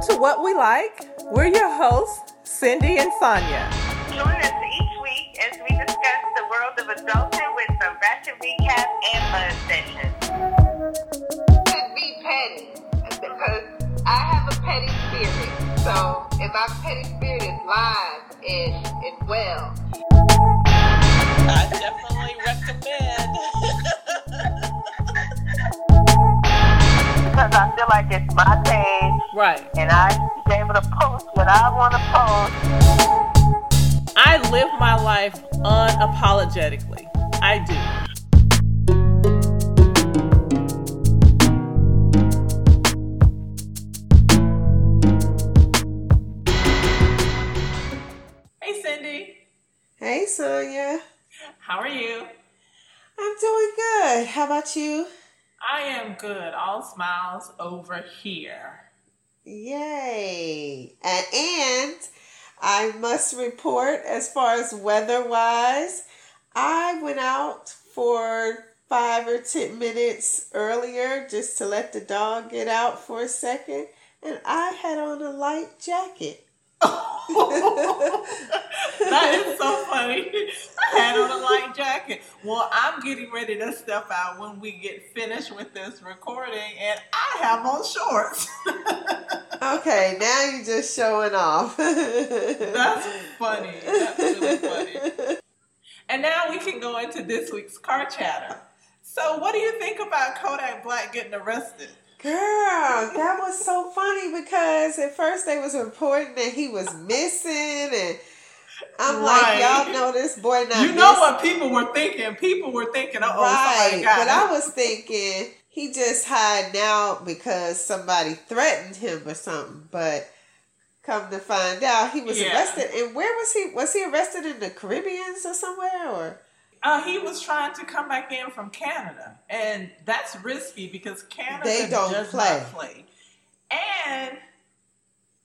Welcome to What We Like. We're your hosts, Cindy and Sonia. Join us each week as we discuss the world of adulthood with some ratchet recap and fun sessions. Could be petty because I have a petty spirit. So if my petty spirit is live and, and well, I definitely recommend. Because I feel like it's my page Right. and I should be able to post what I want to post. I live my life unapologetically. I do. Hey, Cindy. Hey, Sonia. How are you? I'm doing good. How about you? I am good. All smiles over here. Yay. And, I must report as far as weather wise, I went out for five or ten minutes earlier just to let the dog get out for a second, and I had on a light jacket. that is so funny. I had on a light jacket. Well, I'm getting ready to step out when we get finished with this recording, and I have on shorts. Okay, now you're just showing off. That's funny. That's really funny. And now we can go into this week's car chatter. So, what do you think about Kodak Black getting arrested? Girl, that was so funny because at first they was reporting that he was missing and I'm Right. like, y'all know this boy not You know missing. what people were thinking? People were thinking, oh, right. But him. I was thinking he just hiding out because somebody threatened him or something. But come to find out he was Yeah. arrested. And where was he? Was he arrested in the Caribbeans or somewhere or Uh, he was trying to come back in from Canada, and that's risky because Canada They don't does play. not play. And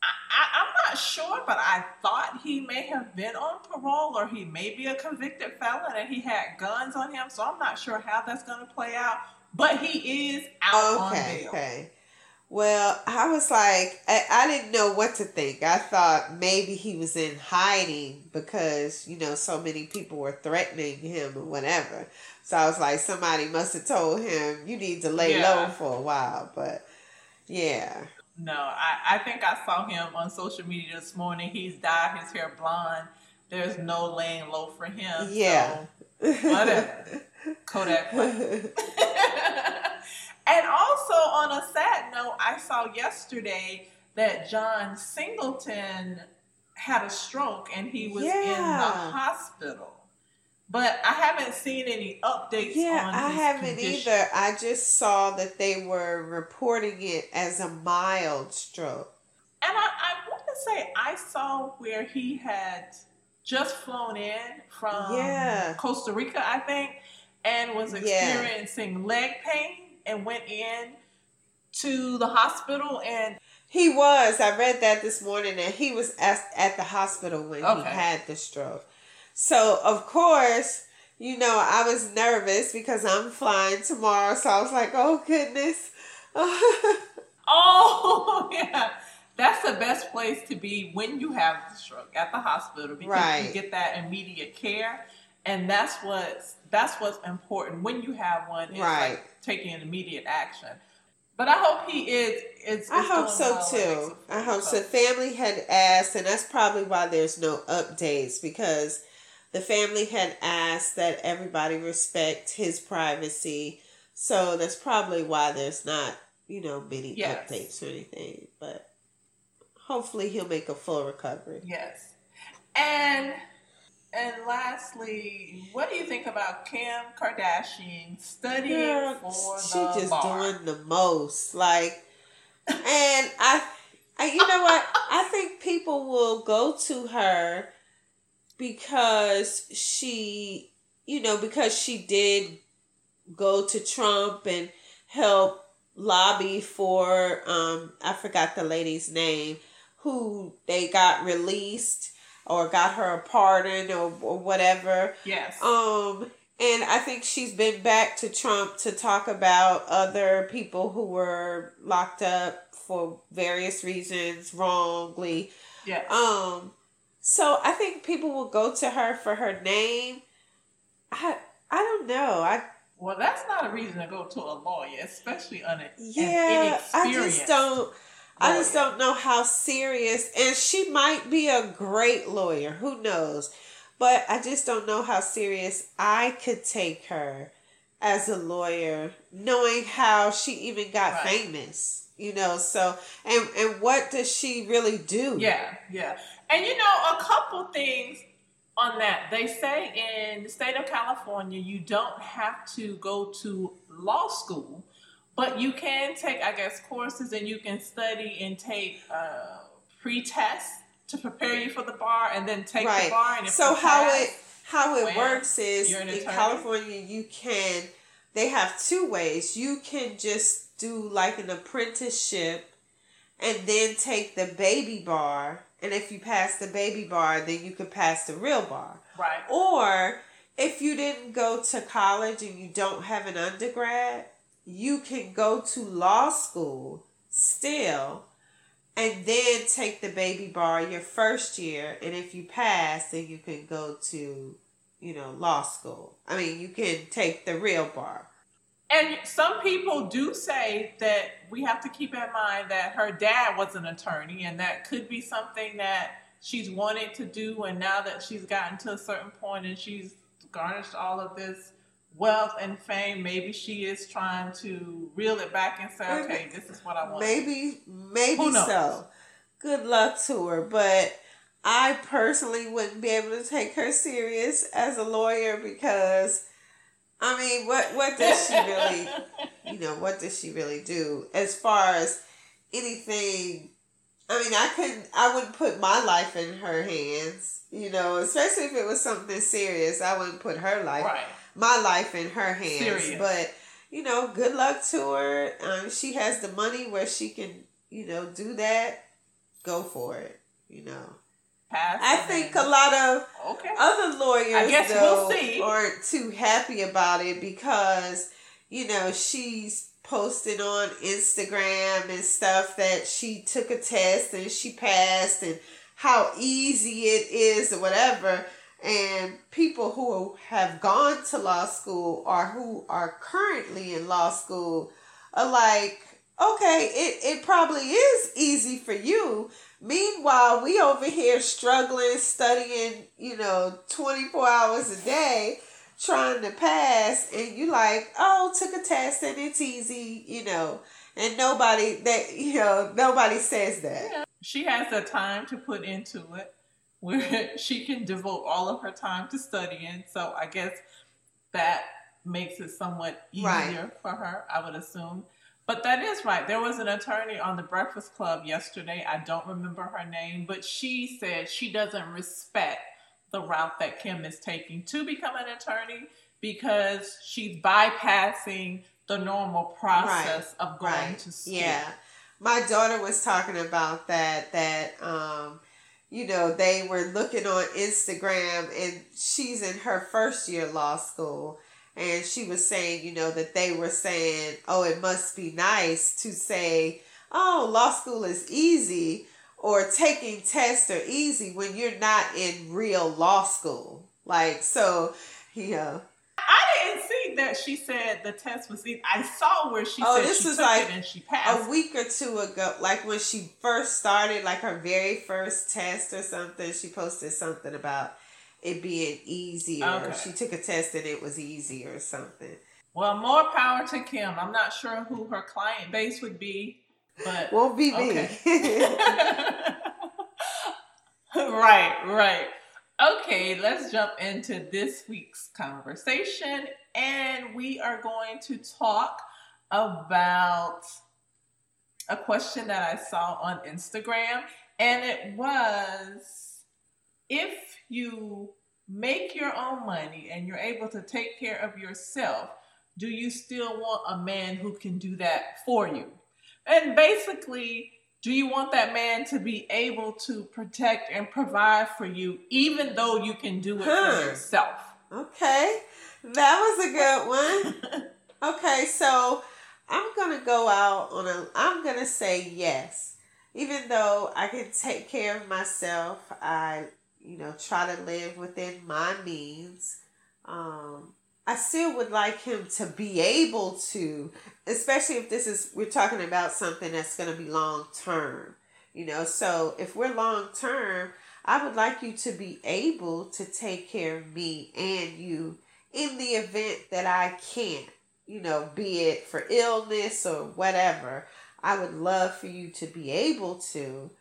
I, I, I'm not sure, but I thought he may have been on parole, or he may be a convicted felon, and he had guns on him. So I'm not sure how that's going to play out. But he is out on bail. okay. Well, I was like, I, I didn't know what to think. I thought maybe he was in hiding because, you know, so many people were threatening him or whatever. So I was like, somebody must have told him, you need to lay Yeah. low for a while. But yeah. No, I, I think I saw him on social media this morning. He's dyed his hair blonde. There's no laying low for him. Yeah. So whatever. Kodak. and also on a sad note, I saw yesterday that John Singleton had a stroke and he was in the hospital. But I haven't seen any updates Yeah, on I haven't condition. either. I just saw that they were reporting it as a mild stroke. And I, I want to say I saw where he had just flown in from Yeah. Costa Rica, I think, and was Yeah. experiencing leg pain and went in to the hospital and He was. I read that this morning and he was at, at the hospital when he had the stroke. So, of course, you know, I was nervous because I'm flying tomorrow. So I was like, oh, goodness. oh yeah. That's the best place to be when you have the stroke at the hospital because Right. you get that immediate care, and that's what's that's what's important when you have one. Is Right. like taking an immediate action. But I hope he is. is I hope so too. I hope so. Family had asked, and that's probably why there's no updates because the family had asked that everybody respect his privacy. So that's probably why there's not, you know, many Yes. updates or anything. But hopefully he'll make a full recovery. Yes, and and lastly, what do you think about Kim Kardashian studying Girl, for she the just bar? doing the most. Like, and I, I, you know what? I think people will go to her because she, you know, because she did go to Trump and help lobby for, um, I forgot the lady's name, who they got released or got her a pardon or, or whatever. Yes. Um, and I think she's been back to Trump to talk about other people who were locked up for various reasons wrongly. Yes. Um, so I think people will go to her for her name. I I don't know. I well, that's not a reason to go to a lawyer, especially on an yeah. I just don't. I just don't know how serious, and she might be a great lawyer. Who knows? But I just don't know how serious I could take her as a lawyer, knowing how she even got Right. famous. You know, so and and what does she really do? Yeah, yeah. And you know, a couple things on that. They say in the state of California, you don't have to go to law school, but you can take, I guess, courses and you can study and take uh, pre-tests to prepare you for the bar and then take Right. the bar. And so how pass- it how it works is in attorney? California you can they have two ways. You can just do like an apprenticeship and then take the baby bar and if you pass the baby bar then you could pass the real bar. Right. Or if you didn't go to college and you don't have an undergrad, you can go to law school still and then take the baby bar your first year. And if you pass then you can go to you know law school. I mean you can take the real bar. And some people do say that we have to keep in mind that her dad was an attorney, and that could be something that she's wanted to do. And now that she's gotten to a certain point and she's garnished all of this wealth and fame, maybe she is trying to reel it back and say, okay, this is what I want. maybe maybe so good luck to her but i personally wouldn't be able to take her serious as a lawyer because i mean what what does she really you know, what does she really do as far as anything? I mean, I couldn't, I wouldn't put my life in her hands, you know, especially if it was something serious. I wouldn't put her life, Right. My life in her hands. Serious. But, you know, good luck to her. Um, she has the money where she can, you know, do that. Go for it, you know. Pass I think a lot of Okay. other lawyers I guess though, we'll see. aren't too happy about it because you know she's posted on Instagram and stuff that she took a test and she passed and how easy it is or whatever and people who have gone to law school or who are currently in law school are like okay it, it probably is easy for you Meanwhile, we over here struggling, studying, you know, 24 hours a day, trying to pass, and you like, oh, took a test and it's easy, you know. And nobody that you know, nobody says that. she has the time to put into it where she can devote all of her time to studying. So I guess that makes it somewhat easier Right. for her, I would assume. But that is right. There was an attorney on the Breakfast Club yesterday. I don't remember her name, but she said she doesn't respect the route that Kim is taking to become an attorney because she's bypassing the normal process of going Right. to school. Yeah. My daughter was talking about that that um you know, they were looking on Instagram and she's in her first year law school and she was saying, you know, that they were saying, "Oh, it must be nice to say, oh, law school is easy." Or taking tests are easy when you're not in real law school. Like, so, you know, I didn't see that she said the test was easy. I saw where she Oh, said this she was like it and she passed. a week or two ago, like when she first started, like her very first test or something, she posted something about it being easier. Okay. She took a test and it was easy or something. well, more power to Kim. I'm not sure who her client base would be, but Won't be me. right, right. Okay, let's jump into this week's conversation, and we are going to talk about a question that I saw on Instagram, and it was if you make your own money and you're able to take care of yourself, do you still want a man who can do that for you? And basically, do you want that man to be able to protect and provide for you, even though you can do it Huh. for hmm. yourself? okay. That was a good one. Okay, so I'm gonna go out on a. I'm gonna say yes, even though I can take care of myself. I, you know, try to live within my means. Um, I still would like him to be able to, especially if this is we're talking about something that's to be long term. You know, so if we're long term, I would like you to be able to take care of me and you in the event that I can't, you know, be it for illness or whatever. I would love for you to be able to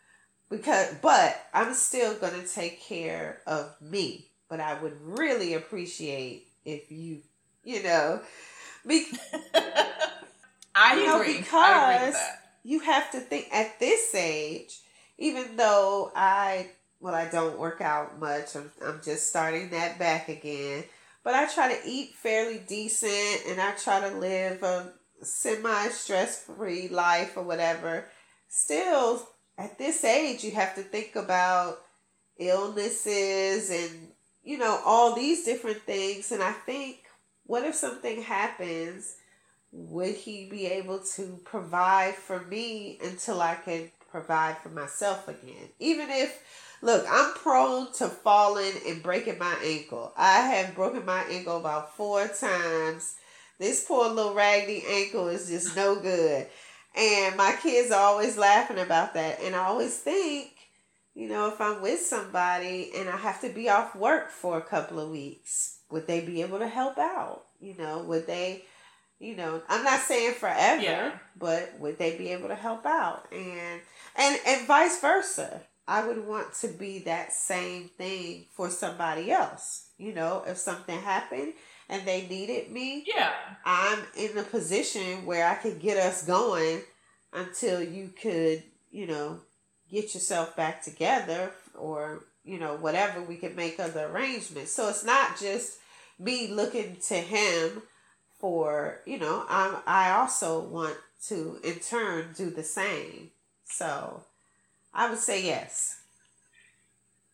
because but I'm still going to take care of me. But I would really appreciate if you, you know, be, I you know, agree. I agree because you have to think at this age, even though I, well, I don't work out much, I'm, I'm just starting that back again, but I try to eat fairly decent and I try to live a semi stress free life or whatever. Still, at this age, you have to think about illnesses and, you know, all these different things. And I think, what if something happens? would he be able to provide for me until I can provide for myself again? Even if, look, I'm prone to falling and breaking my ankle. I have broken my ankle about four times. This poor little raggedy ankle is just no good. And my kids are always laughing about that. And I always think, you know, if I'm with somebody and I have to be off work for a couple of weeks, would they be able to help out? You know, would they you know i'm not saying forever Yeah. but would they be able to help out and and and vice versa i would want to be that same thing for somebody else you know if something happened and they needed me Yeah. i'm in a position where i could get us going until you could you know get yourself back together or you know whatever we could make other arrangements so it's not just me looking to him for you know I I also want to in turn do the same. So I would say yes.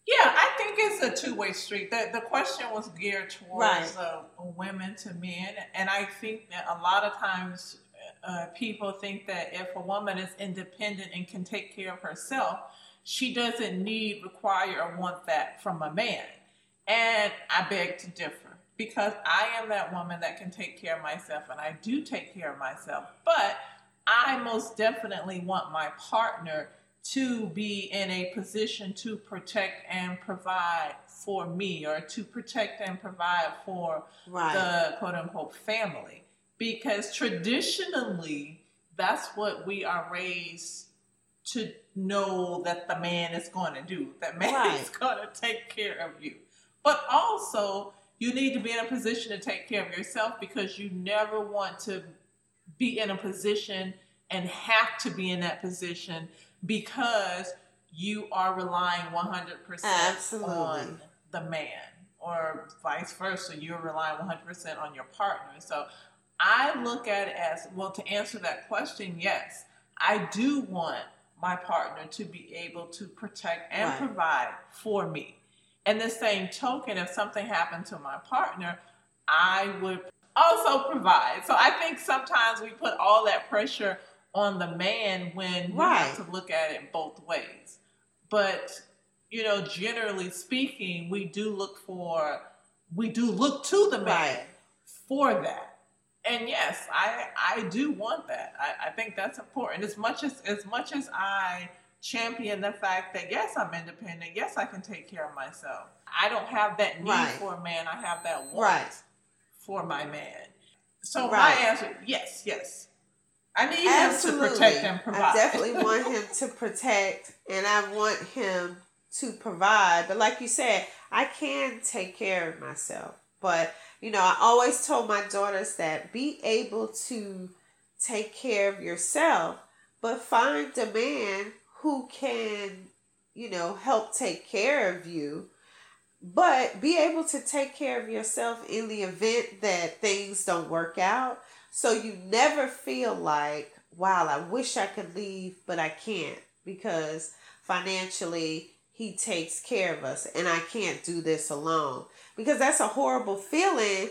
Yeah, I think it's a two way street. The, the question was geared towards Right. uh, women to men. And I think that a lot of times uh, people think that if a woman is independent and can take care of herself, she doesn't need, require, or want that from a man. And I beg to differ because I am that woman that can take care of myself and I do take care of myself. But I most definitely want my partner to be in a position to protect and provide for me or to protect and provide for Right. the quote unquote family. Because traditionally, that's what we are raised to know that the man is going to do. That man Right. is going to take care of you. But also, you need to be in a position to take care of yourself because you never want to be in a position and have to be in that position because you are relying 100% Absolutely. on the man or vice versa you're relying 100% on your partner so i look at it as well to answer that question yes i do want my partner to be able to protect and Right. provide for me and the same token if something happened to my partner i would also provide so i think sometimes we put all that pressure on the man when we Right. have to look at it both ways but you know generally speaking we do look for we do look to the man Right. for that and yes i i do want that I, I think that's important as much as as much as i champion the fact that yes i'm independent yes i can take care of myself i don't have that need Right. for a man i have that want Right. for my man so Right. my answer yes yes i need Absolutely. him to protect and provide I definitely want him to protect and I want him to provide. But like you said, I can take care of myself. But you know, I always told my daughters that be able to take care of yourself, but find a man who can, you know, help take care of you. But be able to take care of yourself in the event that things don't work out. So you never feel like, wow, I wish I could leave, but I can't because financially he takes care of us and I can't do this alone. Because that's a horrible feeling.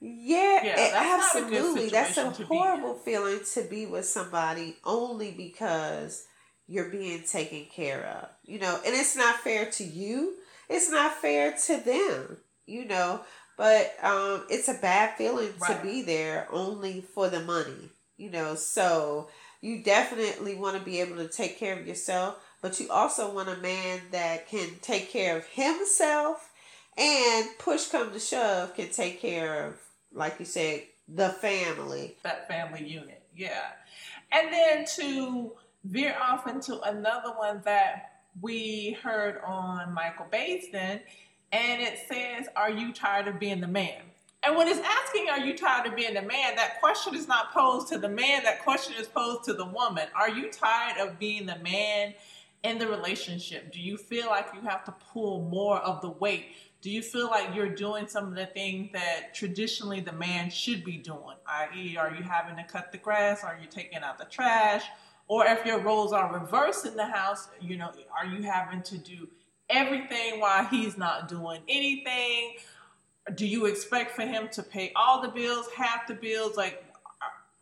Yeah, Yeah, that's not a Absolutely. That's a horrible feeling to be with somebody only because you're being taken care of. You know, and it's not fair to you. It's not fair to them, you know. But um it's a bad feeling Right. to be there only for the money. You know, so you definitely want to be able to take care of yourself, but you also want a man that can take care of himself and push come to shove can take care of like you said the family that family unit. Yeah. And then to veer off into another one that we heard on Michael Baisden, and it says, Are you tired of being the man? And when it's asking, Are you tired of being the man? That question is not posed to the man, that question is posed to the woman. Are you tired of being the man in the relationship? Do you feel like you have to pull more of the weight? Do you feel like you're doing some of the things that traditionally the man should be doing? I.e., are you having to cut the grass? Are you taking out the trash? Or if your roles are reversed in the house, you know, are you having to do everything while he's not doing anything? Do you expect for him to pay all the bills, half the bills? Like,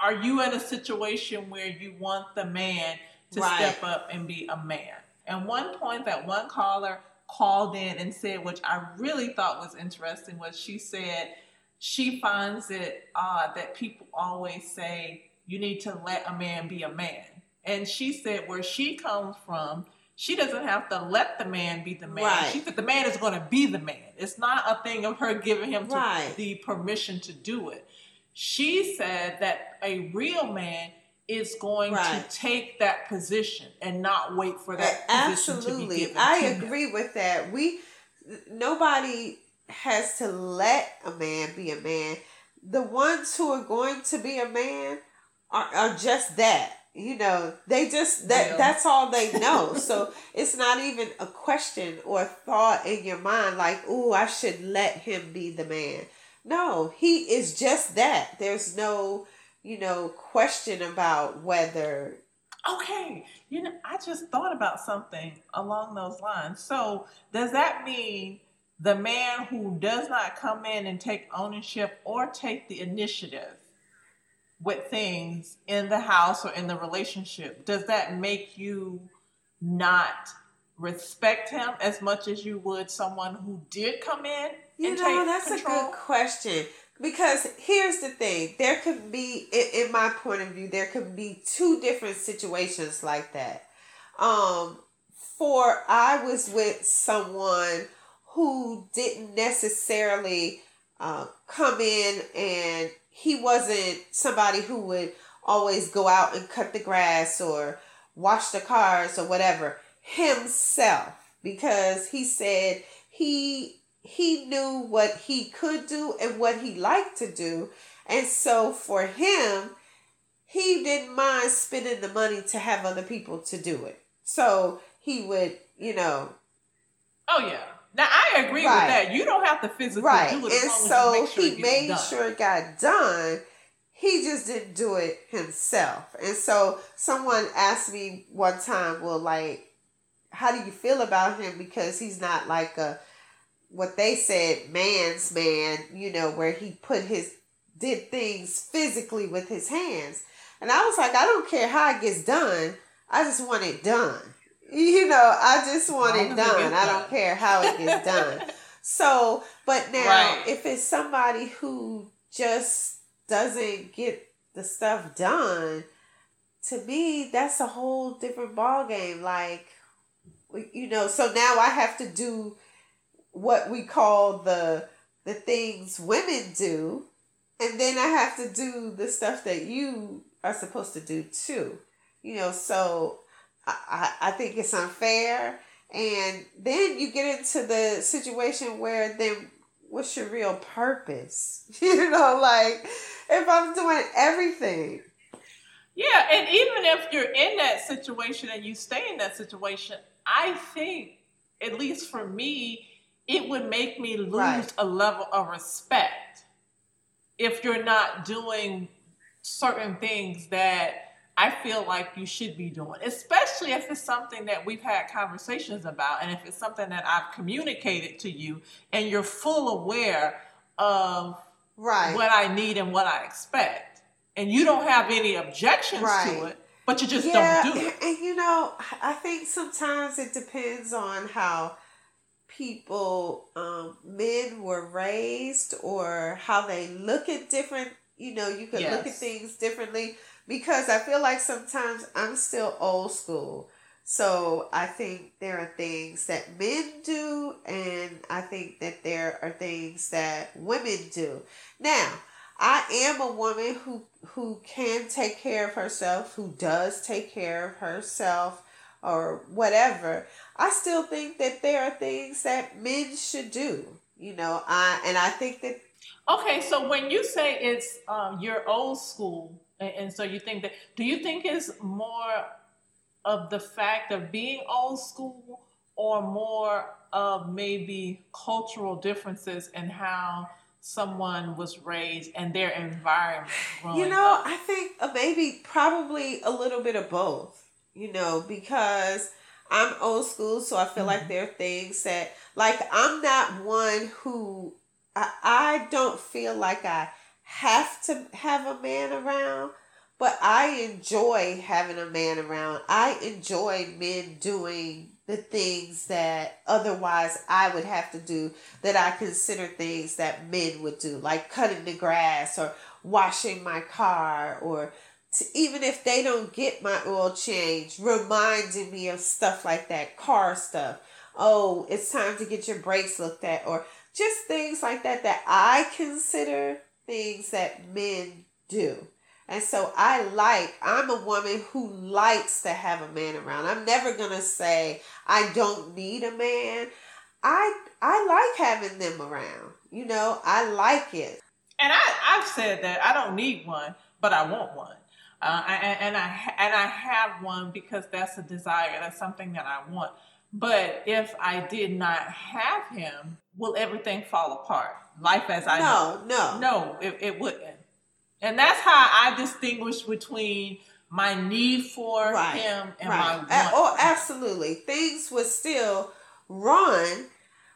are you in a situation where you want the man to Right. step up and be a man? And one point that one caller called in and said, which I really thought was interesting, was she said she finds it odd that people always say you need to let a man be a man. And she said where she comes from, she doesn't have to let the man be the man. Right. She said the man is going to be the man. It's not a thing of her giving him to the permission to do it. She said that a real man is going Right. to take that position and not wait for that position to be absolutely given i to him. agree with that we nobody has to let a man be a man the ones who are going to be a man are, are just that you know they just that Yeah. that's all they know so it's not even a question or a thought in your mind like oh i should let him be the man no he is just that there's no you know question about whether Okay, you know, I just thought about something along those lines. So, does that mean the man who does not come in and take ownership or take the initiative with things in the house or in the relationship, does that make you not respect him as much as you would someone who did come in You know, that's control? a good question. Because here's the thing there could be, in, in my point of view, there could be two different situations like that. Um, for I was with someone who didn't necessarily uh, come in and he wasn't somebody who would always go out and cut the grass or wash the cars or whatever himself because he said he he knew what he could do and what he liked to do and so for him he didn't mind spending the money to have other people to do it so he would you know Oh, yeah. Now, I agree Right. with that. You don't have to physically right. do it and so sure he made sure it got done. He just didn't do it himself. And so someone asked me one time well like how do you feel about him? Because he's not like a what they said man's man you know where he put his did things physically with his hands. And i was like i don't care how it gets done. I just want it done you know i just want it done. i don't care how it gets done. So but now Right. if it's somebody who just doesn't get the stuff done to me that's a whole different ball game like you know so now i have to do what we call the the things women do and then i have to do the stuff that you are supposed to do too. You know so i i, think it's unfair. And then you get into the situation where then what's your real purpose? You know like if i'm doing everything. Yeah, and even if you're in that situation and you stay in that situation, I think, at least for me, it would make me lose Right. a level of respect if you're not doing certain things that I feel like you should be doing, especially if it's something that we've had conversations about and if it's something that I've communicated to you and you're full aware of right. what I need and what I expect. And you don't have any objections Right. to it, but you just yeah, don't do it. and you know, I think sometimes it depends on how people, um, men were raised or how they look at different. You know, you could look at things differently because I feel like sometimes I'm still old school. So I think there are things that men do, and I think that there are things that women do. Now, I am a woman who who can take care of herself, who does take care of herself or whatever. I still think that there are things that men should do. You know, I and I think that Okay, so when you say it's um, you're old school, and, and so you think that, do you think it's more of the fact of being old school, or more of maybe cultural differences and how someone was raised and their environment? You know, up? I think maybe probably a little bit of both, you know, because I'm old school, so I feel like mm-hmm. there are things that, like, I'm not one who, I, I don't feel like I have to have a man around, but I enjoy having a man around. I enjoy men doing the things that otherwise I would have to do that I consider things that men would do, like cutting the grass or washing my car or to, even if they don't get my oil change, reminding me of stuff like that, car stuff. Oh, it's time to get your brakes looked at, or just things like that that I consider things that men do. And so I like, I'm a woman who likes to have a man around. I'm never going to say I don't need a man. I I like having them around. You know, I like it. And I, I've said that I don't need one, but I want one. Uh, and, and I and I have one because that's a desire. That's something that I want. But if I did not have him, will everything fall apart? Life as I know. No, no. No, it, it wouldn't. And that's how I distinguish between my need for Right, him and right. my want. oh, absolutely. Things would still run,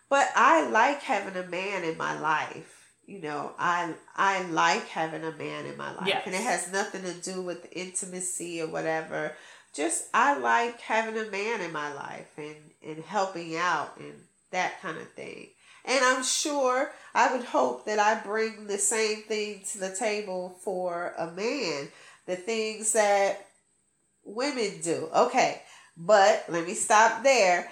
but I like having a man in my life. You know, I I like having a man in my life, Yes. and it has nothing to do with intimacy or whatever. Just I like having a man in my life and and helping out and that kind of thing. And I'm sure I would hope that I bring the same thing to the table for a man. The things that women do. Okay, but let me stop there.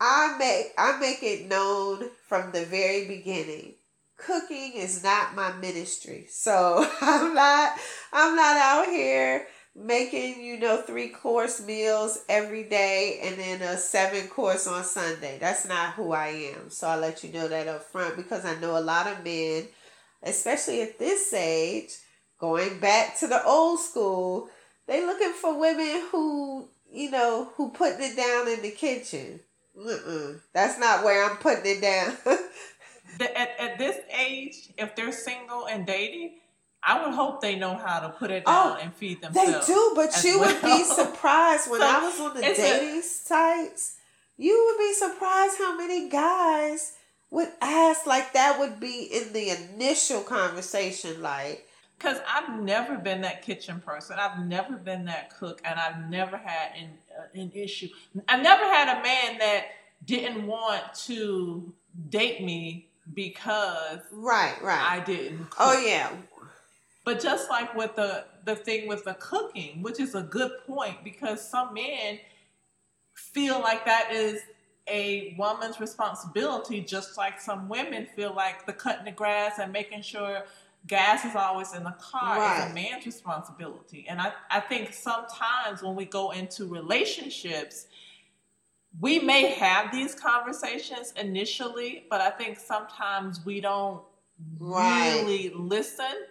I make I make it known from the very beginning. Cooking is not my ministry. So I'm not I'm not out here making, you know, three course meals every day and then a seven course on Sunday. That's not who I am. So I let you know that up front because I know a lot of men, especially at this age, going back to the old school, they looking for women who, you know, who putting it down in the kitchen. Mm-mm. That's not where I'm putting it down. At, at this age, if they're single and dating, I would hope they know how to put it down Oh, and feed themselves. They do, but you would be surprised when So, I was on the a- dating sites. You would be surprised how many guys would ask like that would be in the initial conversation. Like, Because I've never been that kitchen person. I've never been that cook, and I've never had an, uh, an issue. I've never had a man that didn't want to date me because right, right. I didn't. Cook. oh yeah, But just like with the the thing with the cooking, which is a good point, because some men feel like that is a woman's responsibility, just like some women feel like the cutting the grass and making sure gas is always in the car is a man's responsibility. And I, I think sometimes when we go into relationships, we may have these conversations initially, but I think sometimes we don't Right. really listen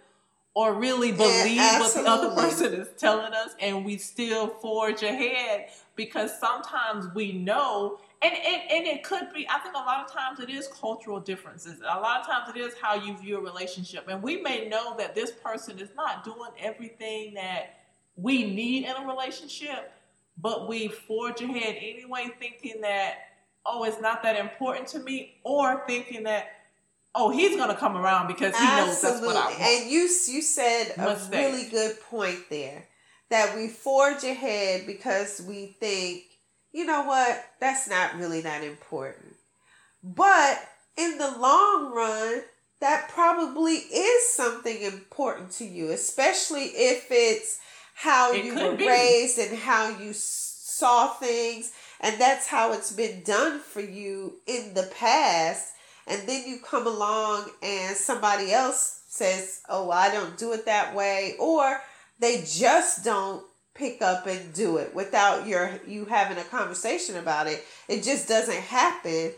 or really believe what the other person is telling us and we still forge ahead because sometimes we know and, and and it could be i think a lot of times it is cultural differences. A lot of times it is how you view a relationship and we may know that this person is not doing everything that we need in a relationship but we forge ahead anyway thinking that oh it's not that important to me or thinking that oh, he's gonna come around because he knows that's what I want. And you you said a really good point there that we forge ahead because we think, you know what, that's not really that important. But in the long run, that probably is something important to you, especially if it's how It you were be. raised and how you saw things, and that's how it's been done for you in the past. And then you come along and somebody else says, Oh, I don't do it that way, or they just don't pick up and do it without your you having a conversation about it. It just doesn't happen.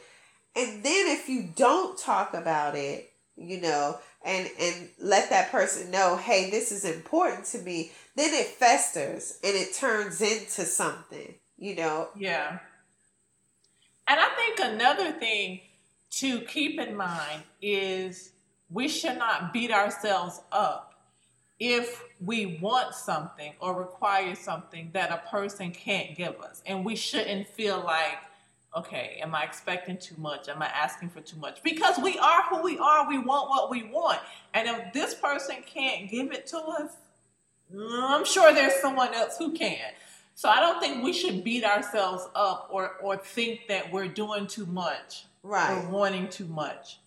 And then if you don't talk about it, you know, and and let that person know, hey, this is important to me, then it festers and it turns into something, you know. Yeah. And I think another thing to keep in mind is we should not beat ourselves up if we want something or require something that a person can't give us. And we shouldn't feel like, okay, am I expecting too much? Am I asking for too much? Because we are who we are. We want what we want. And if this person can't give it to us, I'm sure there's someone else who can. So I don't think we should beat ourselves up or or think that we're doing too much Right. or wanting too much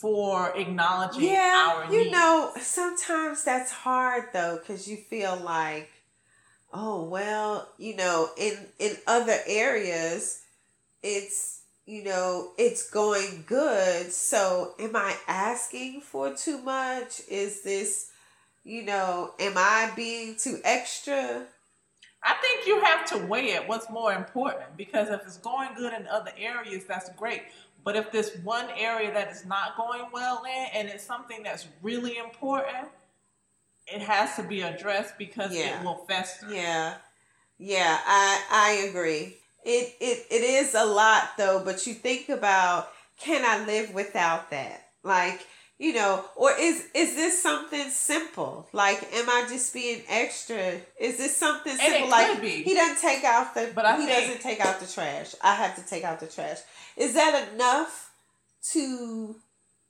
for acknowledging Yeah, our you needs. know, sometimes that's hard though because you feel like, oh well, you know, in in other areas, it's you know it's going good. So am I asking for too much? Is this, you know, am I being too extra? I think you have to weigh it. What's more important? Because if it's going good in other areas, that's great. But if this one area that is not going well in, and it's something that's really important, it has to be addressed because Yeah. it will fester. Yeah, yeah, I I agree. It it it is a lot though, but you think about can I live without that? Like you know, or is is this something simple? Like, am I just being extra? Is this something it simple? could like be. he doesn't take out the, But I he think- doesn't take out the trash. I have to take out the trash. Is that enough to,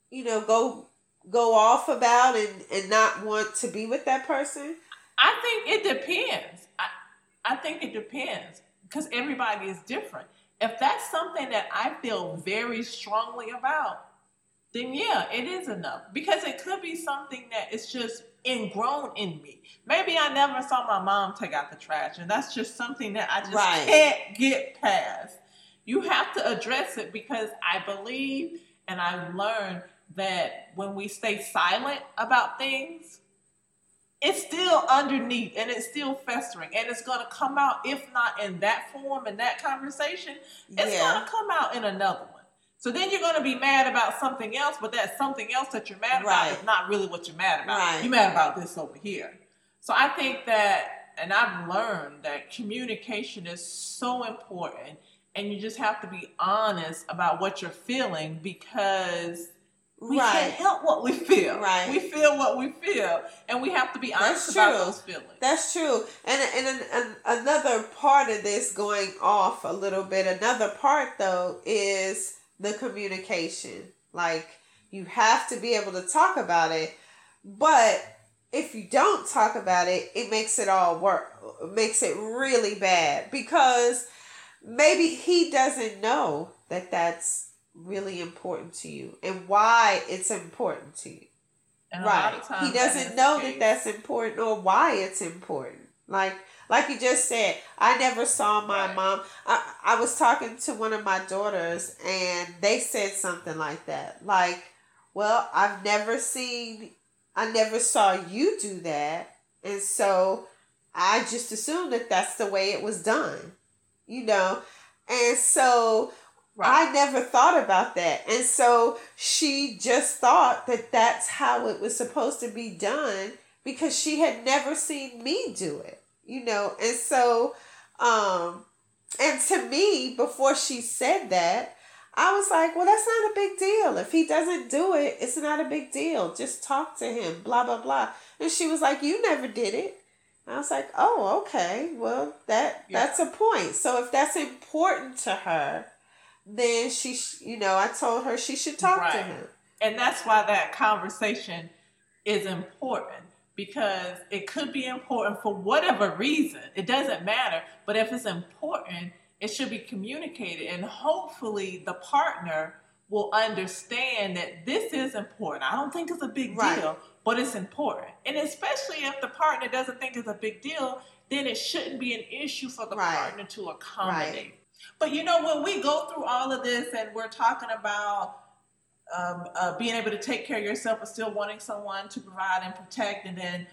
you know, go go off about and and not want to be with that person? I think it depends. I, I think it depends because everybody is different. If that's something that I feel very strongly about, then yeah, it is enough. Because it could be something that is just ingrown in me. Maybe I never saw my mom take out the trash, and that's just something that I just Right. can't get past. You have to address it because I believe and I've learned that when we stay silent about things, it's still underneath and it's still festering and it's going to come out if not in that form in that conversation it's Yeah. going to come out in another so then you're going to be mad about something else but that something else that you're mad about Right. is not really what you're mad about Right. you're mad about this over here so i think that and i've learned that communication is so important and you just have to be honest about what you're feeling because we Right. can't help what we feel. Right. We feel what we feel, and we have to be honest That's about true. those feelings. That's true. And and an, an, another part of this going off a little bit, another part though is the communication. Like you have to be able to talk about it, but if you don't talk about it, it makes it all work. Makes it really bad because maybe he doesn't know that that's really important to you and why it's important to you. And Right. He doesn't know that that's important or why it's important. Like like you just said, I never saw my Right. mom. I, I was talking to one of my daughters and they said something like that. Like, well, I've never seen I never saw you do that. And so I just assumed that that's the way it was done. You know? And so Right. I never thought about that. And so she just thought that that's how it was supposed to be done because she had never seen me do it, you know. And so, um, and to me, before she said that, I was like, well, that's not a big deal. If he doesn't do it, it's not a big deal. Just talk to him, blah, blah, blah. And she was like, you never did it. I was like, oh, okay. Well, that Yeah. that's a point. So if that's important to her, then she, sh- you know, I told her she should talk to Right. him. And that's why that conversation is important because it could be important for whatever reason. It doesn't matter. But if it's important, it should be communicated. And hopefully, the partner will understand that this is important. I don't think it's a big Right. deal, but it's important. And especially if the partner doesn't think it's a big deal, then it shouldn't be an issue for the Right. partner to accommodate. But you know, when we go through all of this and we're talking about um, uh, being able to take care of yourself but still wanting someone to provide and protect, and then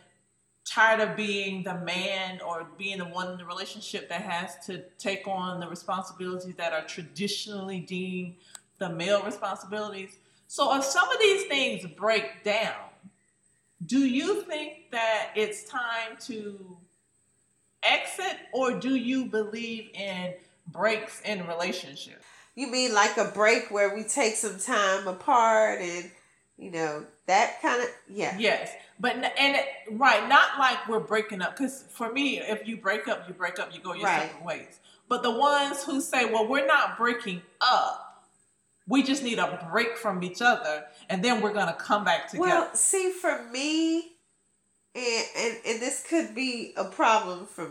tired of being the man or being the one in the relationship that has to take on the responsibilities that are traditionally deemed the male responsibilities. So, if some of these things break down, do you think that it's time to exit, or do you believe in breaks in relationships? You mean like a break where we take some time apart and you know that kind of yeah. Yes, but and right, not like we're breaking up. Because for me, if you break up, you break up. You go your Right. separate ways. But the ones who say, "Well, we're not breaking up. We just need a break from each other, and then we're gonna come back together." Well, see, for me, and, and and this could be a problem for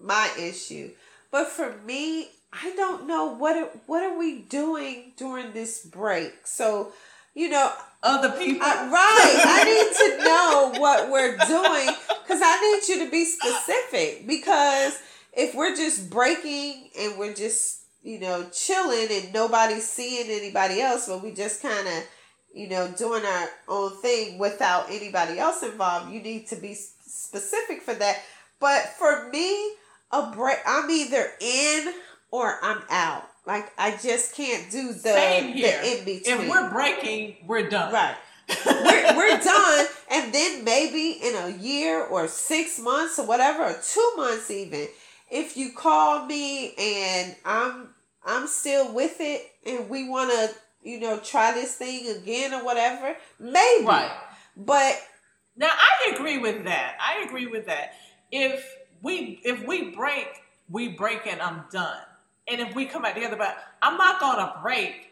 my issue, but for me, I don't know what are, what are we doing during this break. So, you know, Other people, I, right? I need to know what we're doing because I need you to be specific. Because if we're just breaking and we're just you know chilling and nobody's seeing anybody else, but we just kind of you know doing our own thing without anybody else involved, you need to be specific for that. But for me, a break, I'm either in or I'm out. Like I just can't do the Same here. the in between. if we're breaking, we're done. Right. we're, we're done. And then maybe in a year or six months or whatever, or two months even, if you call me and I'm I'm still with it and we wanna, you know, try this thing again or whatever, maybe. Right. But Now I agree with that. I agree with that. If we if we break, we break and I'm done. And if we come back together, but I'm not gonna break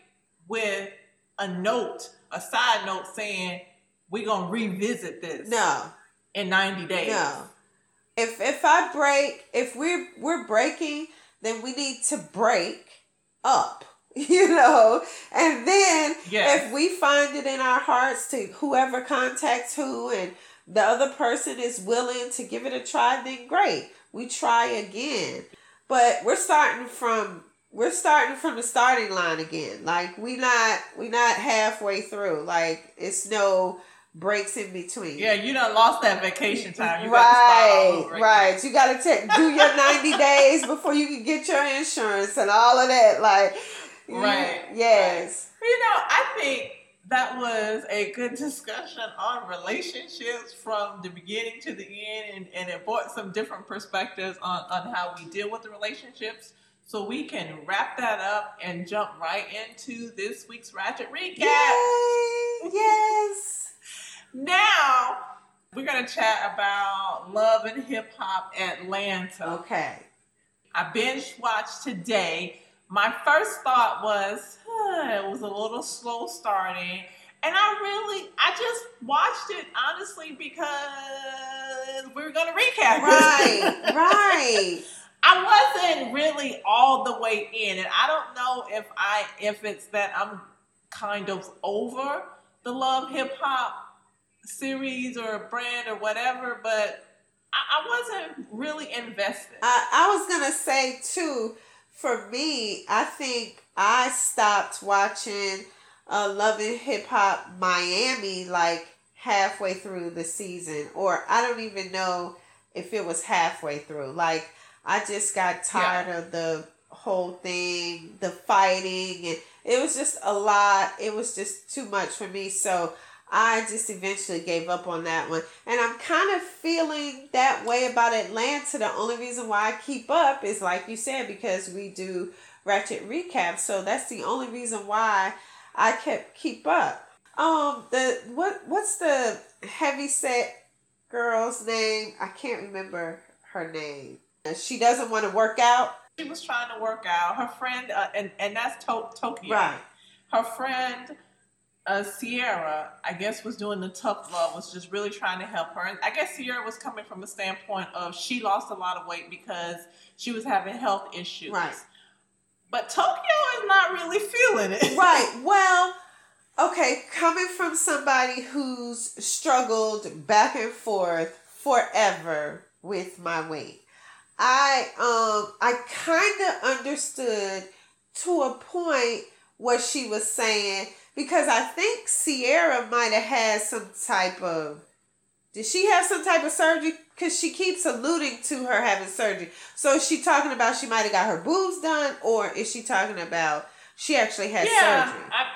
with a note, a side note saying we're gonna revisit this no, in 90 days. no. If if I break, if we're we're breaking, then we need to break up. You know, and then Yes. if we find it in our hearts to whoever contacts who and the other person is willing to give it a try, then great. We try again. But we're starting from we're starting from the starting line again. Like we not we not halfway through. Like it's no breaks in between. Yeah, you don't lost that vacation time. You gotta start all right, over again. right. You gotta take do your ninety days before you can get your insurance and all of that. Like, Right, Yes. You know, I think that was a good discussion on relationships from the beginning to the end, and, and it brought some different perspectives on, on how we deal with the relationships. So we can wrap that up and jump right into this week's Ratchet Recap. Yay! Yes. Now, we're going to chat about Love and Hip Hop Atlanta. Okay. I binge watched today. My first thought was it was a little slow starting, and I really I just watched it honestly because we were gonna recap. Right. right. I wasn't really all the way in, and I don't know if I if it's that I'm kind of over the Love Hip Hop series or brand or whatever, but I, I wasn't really invested. I, I was gonna say too. For me, I think I stopped watching uh, Love and Hip Hop Miami like halfway through the season, or I don't even know if it was halfway through. Like I just got tired of the whole thing, the fighting, and it was just a lot. It was just too much for me. So I just eventually gave up on that one. And I'm kind of feeling that way about Atlanta. The only reason why I keep up is like you said, because we do Ratchet Recap. So that's the only reason why I kept keep up. Um the what what's the heavy set girl's name? I can't remember her name. She doesn't want to work out. she was trying to work out. Her friend, uh, and and that's to- Tokyo. Right. Her friend uh, Sierra, I guess, was doing the tough love, was just really trying to help her. And I guess Sierra was coming from a standpoint of she lost a lot of weight because she was having health issues. Right. But Tokyo is not really feeling it. Right. Well, okay, coming from somebody who's struggled back and forth forever with my weight. I um I kind of understood to a point what she was saying because I think Sierra might have had some type of did she have some type of surgery? Because she keeps alluding to her having surgery. So is she talking about she might have got her boobs done, or is she talking about she actually had yeah, surgery? I,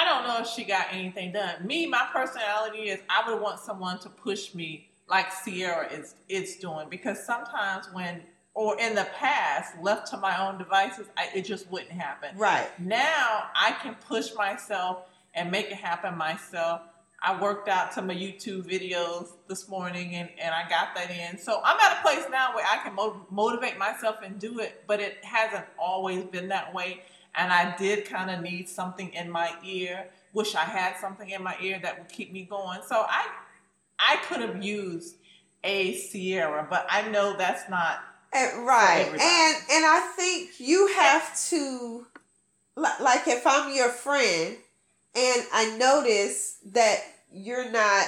I don't know if she got anything done. Me, my personality is I would want someone to push me like Sierra is is doing because sometimes when or in the past left to my own devices, I, it just wouldn't happen. Right. Now I can push myself and make it happen myself. I worked out some of YouTube videos this morning and, and I got that in. So I'm at a place now where I can mo- motivate myself and do it, but it hasn't always been that way. And I did kind of need something in my ear. Wish I had something in my ear that would keep me going. So I I could have used a Sierra, but I know that's not And, right. And and I think you have to li- like if I'm your friend and I notice that you're not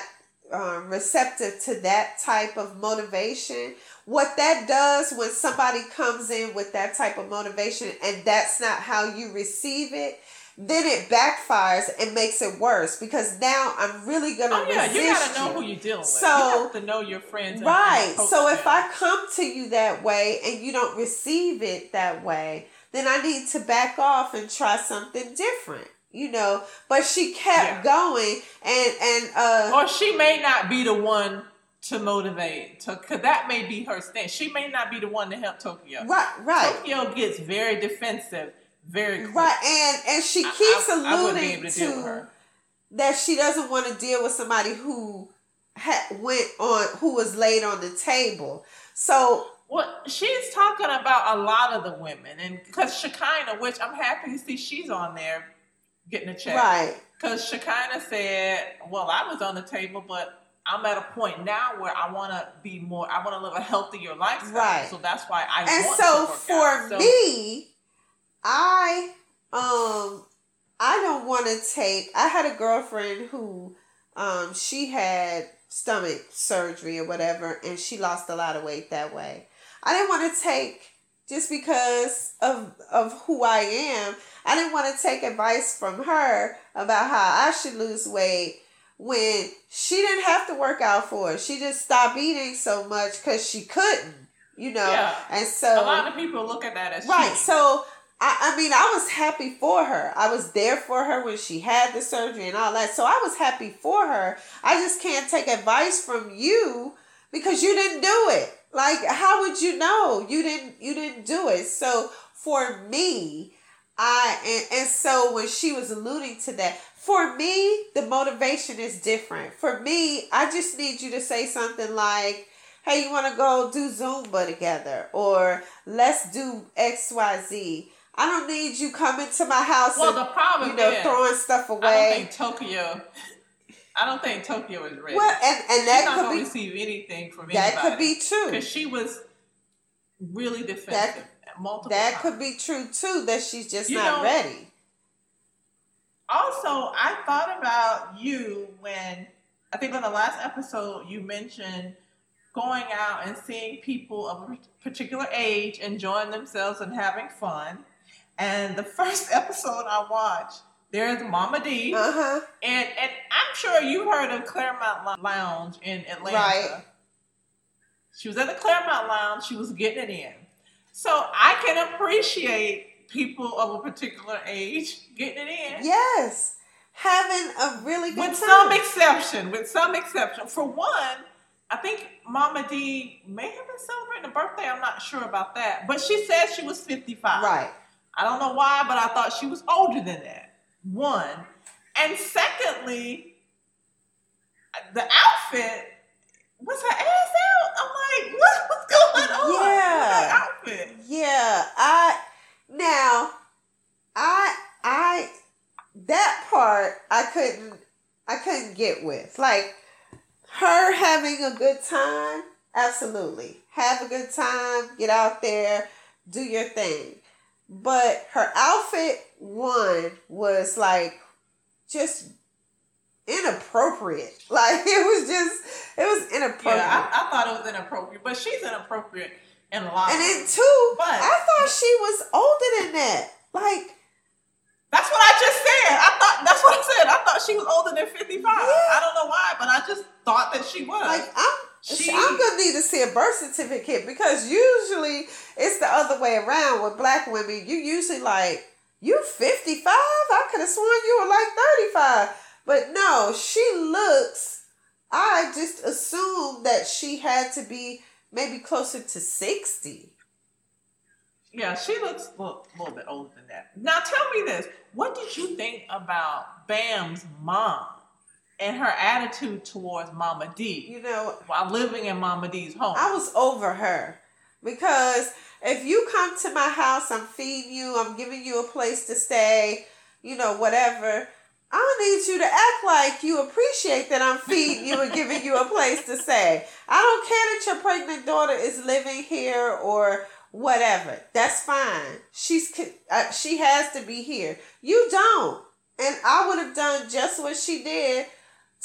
um, receptive to that type of motivation, what that does when somebody comes in with that type of motivation and that's not how you receive it, then it backfires and makes it worse because now I'm really gonna Oh yeah, resist you gotta know who you're dealing with. So- you have to know your friends. Right. So if them. I come to you that way and you don't receive it that way, then I need to back off and try something different. You know, but she kept Yeah. going and and uh or she may not be the one to motivate, to, cause that may be her stance. She may not be the one to help Tokyo. right right Tokyo gets very defensive very quick. right and and she keeps I- I alluding able to to her. that she doesn't want to deal with somebody who ha- went on who was laid on the table. So Well, she's talking about a lot of the women, and because Shekinah, which I'm happy to see she's on there getting a check. right Because Shekinah said, "Well, I was on the table, but I'm at a point now where I want to be more. I want to live a healthier lifestyle. Right. So that's why I and want so for. So- me i um i don't want to take i had a girlfriend who um she had stomach surgery or whatever and she lost a lot of weight that way i didn't want to take just because of of who i am i didn't want to take advice from her about how i should lose weight when she didn't have to work out for it she just stopped eating so much because she couldn't you know Yeah. and so a lot of people look at that as Right. cheating. So I, I mean, I was happy for her. I was there for her when she had the surgery and all that. So I was happy for her. I just can't take advice from you because you didn't do it. Like, how would you know? You didn't. You didn't do it. So for me, I and, and so when she was alluding to that, for me, the motivation is different. For me, I just need you to say something like, hey, you want to go do Zumba together? Or let's do XYZ. I don't need you coming to my house Well, and, the problem you know, is, throwing stuff I don't away. think Tokyo. I don't think Tokyo is ready. Well, and, and She's not could be receive anything from that anybody. could be true. because she was really defensive multiple That times. could be true too. That she's just You not know- ready. Also, I thought about you when I think on the last episode you mentioned going out and seeing people of a particular age enjoying themselves and having fun. And the first episode I watched, there's Mama D, Uh huh. and and I'm sure you've heard of Clermont Lounge in Atlanta. Right. She was at the Clermont Lounge. She was getting it in. So I can appreciate people of a particular age getting it in. Yes, having a really good time. With time. some exception, with some exception. For one, I think Mama D may have been celebrating a birthday. I'm not sure about that. But she said she was 55. right. I don't know why, but I thought she was older than that. One. And secondly, the outfit was her ass out. I'm like, what, what's going on with Yeah. that outfit? Yeah, I now I I that part I couldn't I couldn't get with. Like her having a good time, absolutely. Have a good time, get out there, do your thing. But her outfit one was like just inappropriate. Like it was just it was inappropriate. Yeah, I, I thought it was inappropriate, but she's inappropriate in a lot. and then two, But- I thought she was older than that. Like That's what I just said. I thought that's what I said. I thought she was older than fifty five. I don't know why, but I just thought that she was. Like I'm, She- need to see a birth certificate because usually it's the other way around with black women. You usually like you 55. I could have sworn you were like 35, but no, she looks. I just assumed that she had to be maybe closer to 60. yeah, she looks a little, little bit older than that. Now tell me this: What did you think about Bam's mom and her attitude towards Mama D You know, while living in Mama D's home? I was over her because if you come to my house, I'm feeding you, I'm giving you a place to stay, you know, whatever. I don't need you to act like you appreciate that I'm feeding you and giving you a place to stay. I don't care that your pregnant daughter is living here or whatever. That's fine. She's uh, she has to be here. You don't. And I would have done just what she did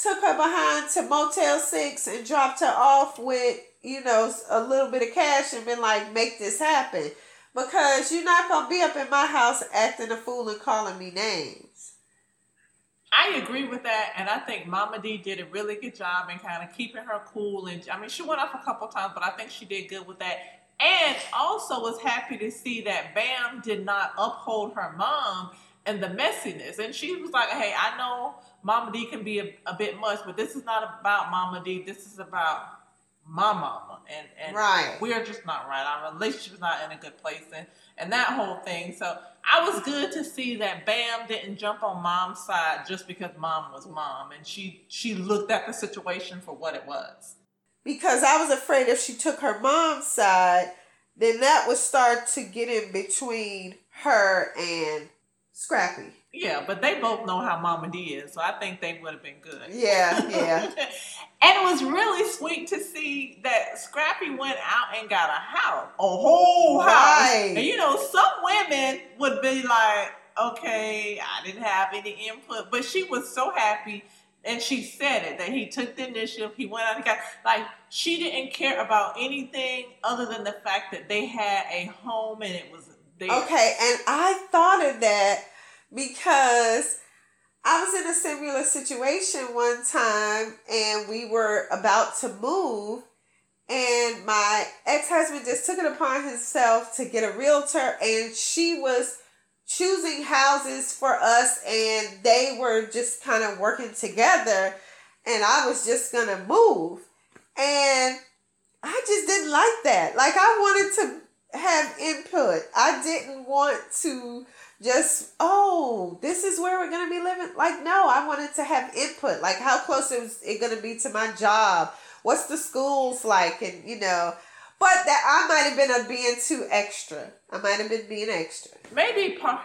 took her behind to Motel 6 and dropped her off with, you know, a little bit of cash and been like, make this happen. Because you're not going to be up in my house acting a fool and calling me names. I agree with that, and I think Mama D did a really good job in kind of keeping her cool. And I mean, she went off a couple times, but I think she did good with that. And also was happy to see that Bam did not uphold her mom and the messiness. And she was like, "Hey, I know Mama D can be a, a bit much, but this is not about Mama D. This is about my mama, and and Right. we're just not right. Our relationship is not in a good place, and and that whole thing. So I was good to see that Bam didn't jump on mom's side just because mom was mom, and she she looked at the situation for what it was. Because I was afraid if she took her mom's side, then that would start to get in between her and Scrappy. Yeah, but they both know how Mama D is, so I think they would have been good. Yeah, yeah. and it was really sweet to see that Scrappy went out and got a house, a whole house. Right. And you know, some women would be like, okay, I didn't have any input, but she was so happy. And she said it that he took the initiative. He went out and got like she didn't care about anything other than the fact that they had a home and it was there. Okay, and I thought of that because I was in a similar situation one time and we were about to move and my ex-husband just took it upon himself to get a realtor and she was choosing houses for us and they were just kind of working together and I was just going to move and I just didn't like that. Like I wanted to have input. I didn't want to just oh this is where we're gonna be living. Like no i wanted to have input. Like how close is it gonna be to my job? What's the schools like? And you know but that i might have been a being too extra. I might have been being extra. Maybe part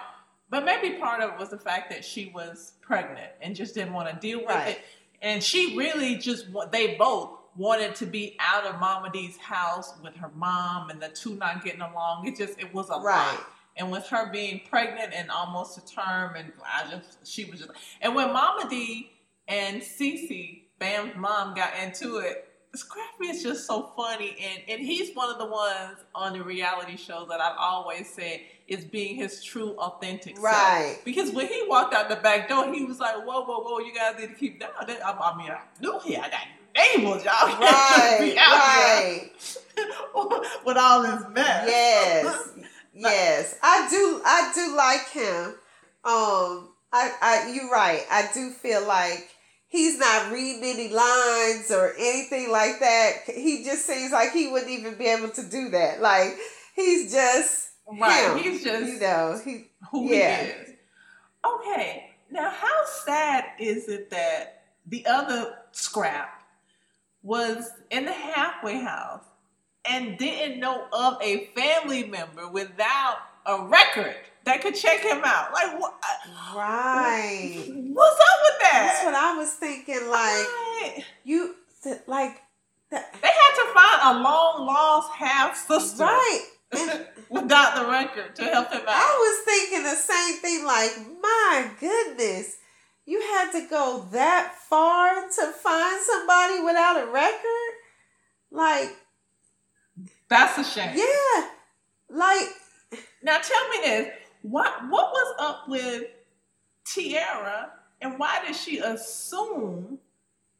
but maybe part of it was the fact that she was pregnant and just didn't want to deal with Right. it. And she really just they both wanted to be out of mama d's house with her mom and the two not getting along. It just it was a Right. lot and with her being pregnant and almost to term and i just she was just and when mama d and Cece, Bam's mom, got into it. Scrappy is just so funny, and, and he's one of the ones on the reality show that I've always said is being his true, authentic Right. self. Because when he walked out the back door, he was like, "Whoa, whoa, whoa! You guys need to keep down." I, I mean, I knew he, I got neighbors, y'all. right just be out right with all this mess. yes yes i do i do like him. Um i i you're right. I do feel like he's not reading any lines or anything like that. He just seems like he wouldn't even be able to do that. Like he's just Right, him, he's just- you know he who Yeah. he is. Okay, now how sad is it that the other scrap was in the halfway house and didn't know of a family member without a record that could check him out. Like what? Uh, right. What's up with that? That's what I was thinking. Like Right. you, like that. They had to find a long lost half sister Right. Without the record to help him out. I was thinking the same thing. Like my goodness, you had to go that far to find somebody without a record. Like That's a shame. yeah, like Now tell me this: what what was up with Tiara, and why did she assume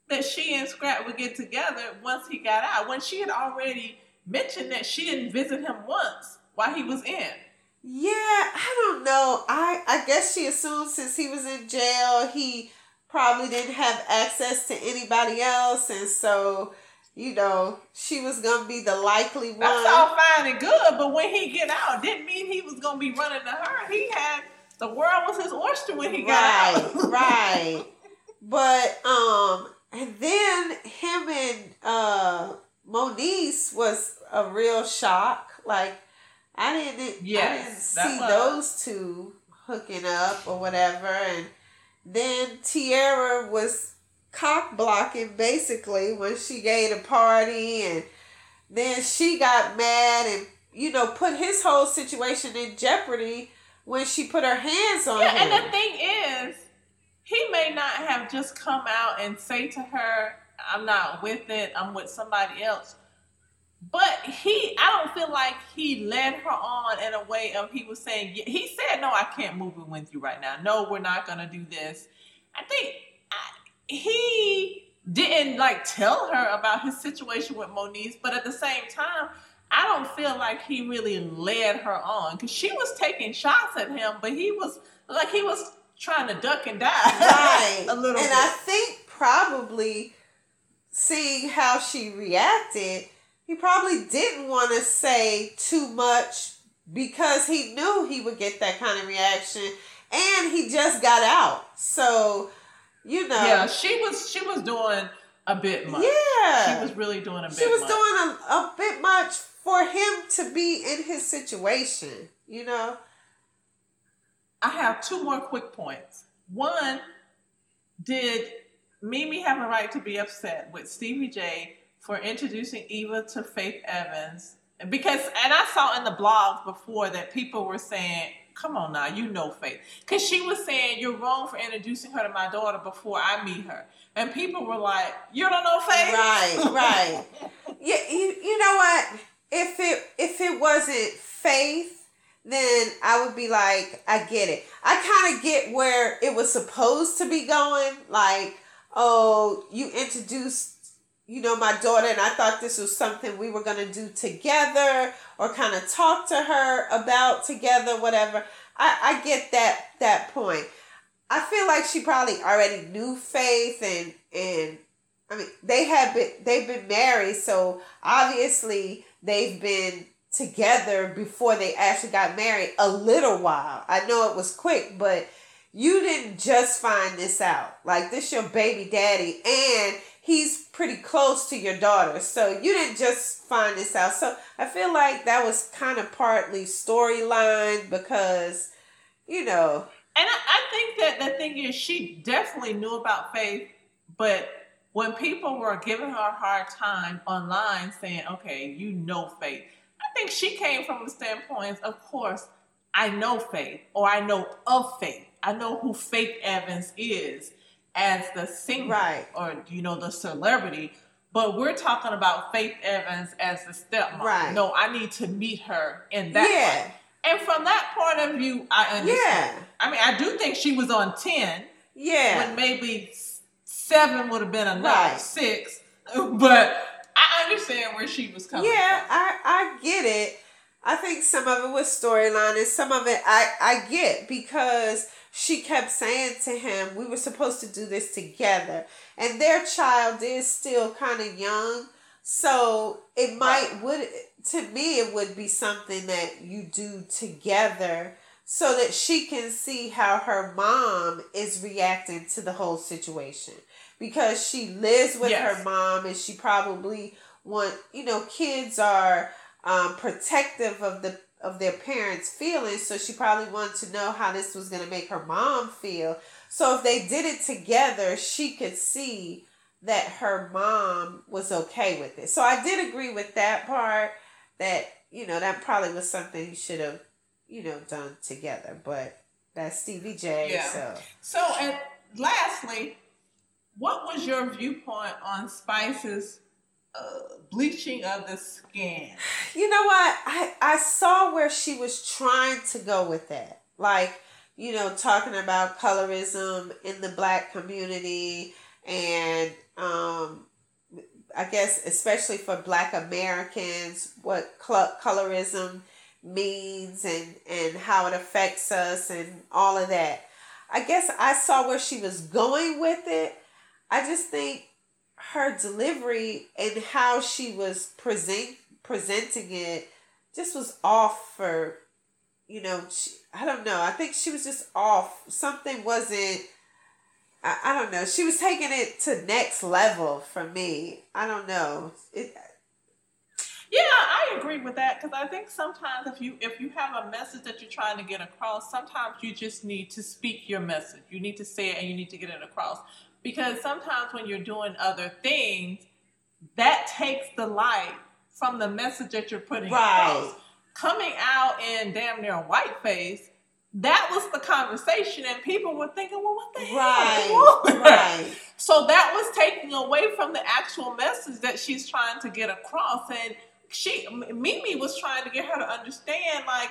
that she and Scrap would get together once he got out, when she had already mentioned that she didn't visit him once while he was in? Yeah, I don't know. I I guess she assumed since he was in jail, he probably didn't have access to anybody else, and so you know she was gonna be the likely one. That's all fine and good, but when he get out, didn't mean he was gonna be running to her. He had the world was his oyster when he got right, out. right. But um, and then him and uh was a real shock. Like I didn't, I didn't see was. those two hooking up or whatever. And then Tiara was cock blocking basically when she gave a party, and then she got mad and you know put his whole situation in jeopardy when she put her hands on Yeah, him. and the thing is, he may not have just come out and say to her, "I'm not with it. I'm with somebody else." But he, I don't feel like he led her on in a way of he was saying he said, "No, I can't move in with you right now. No, we're not gonna do this." I think I, he didn't like tell her about his situation with Monique, but at the same time, I don't feel like he really led her on because she was taking shots at him, but he was like he was trying to duck and dive right a little and bit. i think probably seeing how she reacted he probably didn't want to say too much because he knew he would get that kind of reaction and he just got out so you know yeah, she was she was doing a bit much. yeah She was really doing a bit. she was much. doing a, a bit much for him to be in his situation you know I have two more quick points. One, did Mimi have a right to be upset with Stevie J for introducing Eva to Faith Evans? Because, and I saw in the blogs before that people were saying, come on now, you know Faith. Because she was saying, you're wrong for introducing her to my daughter before I meet her. And people were like, you don't know Faith? Right, right. yeah, you, you know what? If it if it wasn't faith, then I would be like, I get it. I kind of get where it was supposed to be going. Like, oh, you introduced, you know, my daughter, and I thought this was something we were gonna do together, or kind of talk to her about together, whatever. I I get that that point. I feel like she probably already knew Faith and and I mean they have been they've been married, so obviously they've been together before they actually got married a little while. I know it was quick, but you didn't just find this out. Like this your baby daddy and he's pretty close to your daughter. So you didn't just find this out. So I feel like that was kind of partly storyline because you know, And I, I think that the thing is, she definitely knew about faith, but when people were giving her a hard time online saying, okay, you know faith, I think she came from the standpoint, of course, I know faith, or I know of faith. I know who Faith Evans is as the singer, Right. or, you know, the celebrity. But we're talking about Faith Evans as the stepmom. Right. No, I need to meet her in that Yeah. way. And from that point of view, I understand. Yeah. I mean, I do think she was on 10 yeah. when maybe seven would have been enough, Right. six. But I understand where she was coming Yeah, from. I I get it. I think some of it was storyline and some of it I I get because she kept saying to him we were supposed to do this together and their child is still kind of young so it might would to me it would be something that you do together so that she can see how her mom is reacting to the whole situation because she lives with Yes. her mom and she probably want you know kids are um, protective of the of their parents' feelings, so she probably wanted to know how this was gonna make her mom feel. So if they did it together, she could see that her mom was okay with it. So I did agree with that part that, you know, that probably was something you should have, you know, done together. But that's Stevie J. Yeah. So So, and lastly, what was your viewpoint on Spice's uh, bleaching of the skin? You know what? I, I saw where she was trying to go with that. Like, you know, talking about colorism in the black community and um I guess especially for black Americans what colorism means and and how it affects us and all of that. I guess I saw where she was going with it. I just think her delivery and how she was present presenting it just was off for you know she, i don't know. I think she was just off. Something wasn't I, I don't know. She was taking it to next level for me. I don't know. It Yeah, I agree with that because I think sometimes if you if you have a message that you're trying to get across, sometimes you just need to speak your message. You need to say it and you need to get it across. Because sometimes when you're doing other things, that takes the light from the message that you're putting Right. across. Coming out in damn near whiteface, that was the conversation, and people were thinking, "Well, what the hell?" right right So that was taking away from the actual message that she's trying to get across. And she, Mimi was trying to get her to understand, like,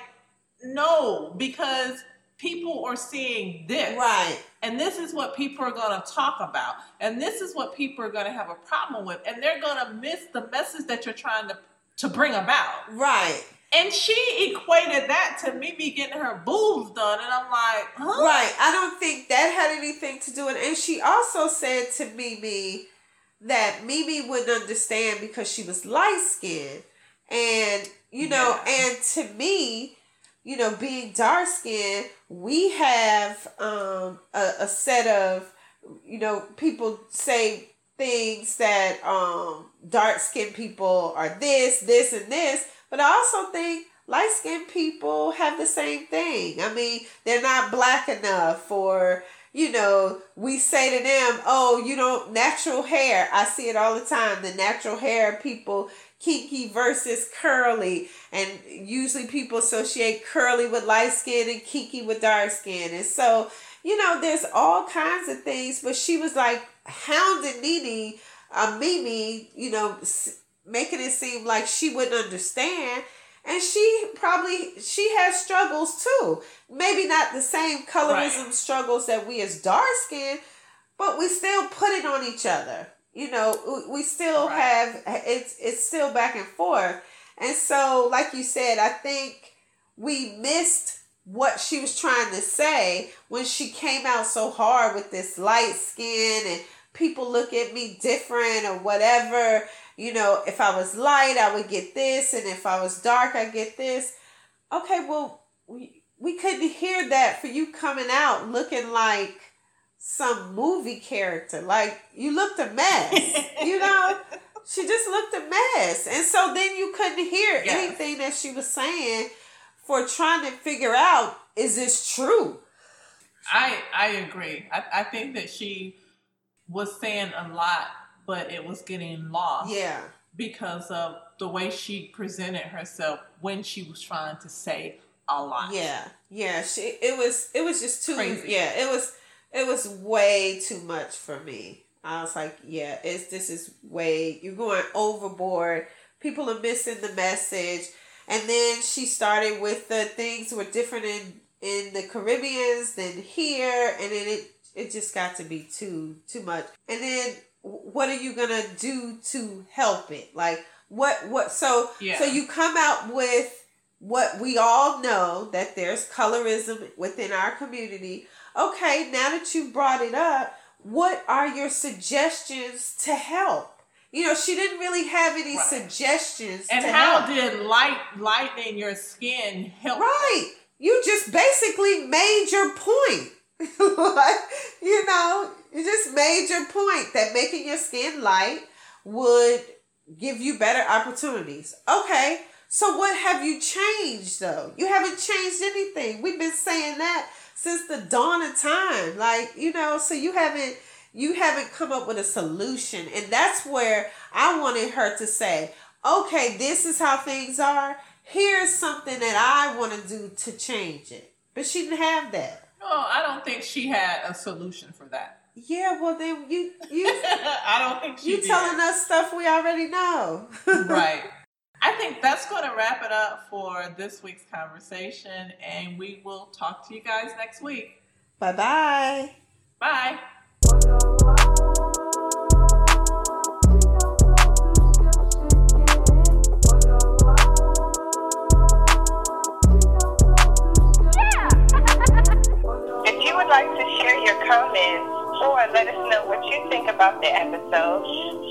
no, because people are seeing this. right And this is what people are going to talk about. And this is what people are going to have a problem with. And they're going to miss the message that you're trying to, to bring about. right And she equated that to Mimi getting her boobs done. And I'm like, huh? Right. I don't think that had anything to do with it. And she also said to Mimi that Mimi wouldn't understand because she was light skinned. And, you know, Yeah. and to me, you know, being dark skinned, we have um, a, a set of, you know, people say things that um, dark skinned people are this, this, and this. But I also think light skinned people have the same thing. I mean, they're not black enough, or, you know, we say to them, oh, you don't, natural hair. I see it all the time. The natural hair people, kinky versus curly. And usually people associate curly with light skin and kinky with dark skin. And so, you know, there's all kinds of things, but she was like hounding Nene, uh, Mimi, you know, s- making it seem like she wouldn't understand. And she probably she has struggles too. Maybe not the same colorism Right. struggles that we as dark skin, but we still put it on each other. You know, we- still Right. have it's it's still back and forth. And so, like you said, I think we missed what she was trying to say when she came out so hard with this light skin and people look at me different or whatever. You know, if I was light, I would get this, and if I was dark, I get this. Okay, well, we we couldn't hear that for you coming out looking like some movie character. Like you looked a mess. you know, she just looked a mess, and so then you couldn't hear Yes. anything that she was saying for trying to figure out is this true? I I agree. I, I think that she was saying a lot, but it was getting lost. Yeah. Because of the way she presented herself when she was trying to say a lot. Yeah, yeah. She it was it was just too Crazy. yeah, it was it was way too much for me. I was like, yeah, it's this is way you're going overboard. People are missing the message. And then she started with the things were different in in the Caribbeans than here and then it it just got to be too too much. And then what are you going to do to help it? Like what what so Yeah. so you come out with what we all know that there's colorism within our community. Okay, now that you brought it up, what are your suggestions to help? You know, she didn't really have any Right. suggestions. And to how help. did light lightening your skin help? Right. You just basically made your point. like, you know, you just made your point that making your skin light would give you better opportunities. Okay. So what have you changed though? You haven't changed anything. We've been saying that since the dawn of time. Like, you know, so you haven't you haven't come up with a solution. And that's where I wanted her to say, "Okay, this is how things are. Here's something that I want to do to change it." But she didn't have that. No, I don't think she had a solution for that. Yeah, well then you you I don't think she you telling us stuff we already know. right. I think that's going to wrap it up for this week's conversation, and we will talk to you guys next week. Bye bye. Bye. If you would like to share your comments or let us know what you think about the episode,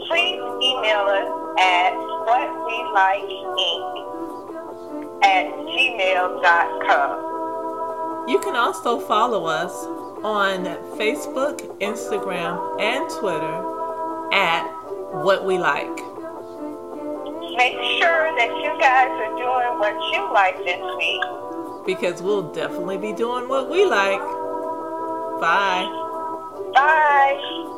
please email us at whatwelikeink at gmail.com. You can also follow us on Facebook, Instagram, and Twitter at What We Like. Make sure that you guys are doing what you like this week. Because we'll definitely be doing what we like. Bye. Bye.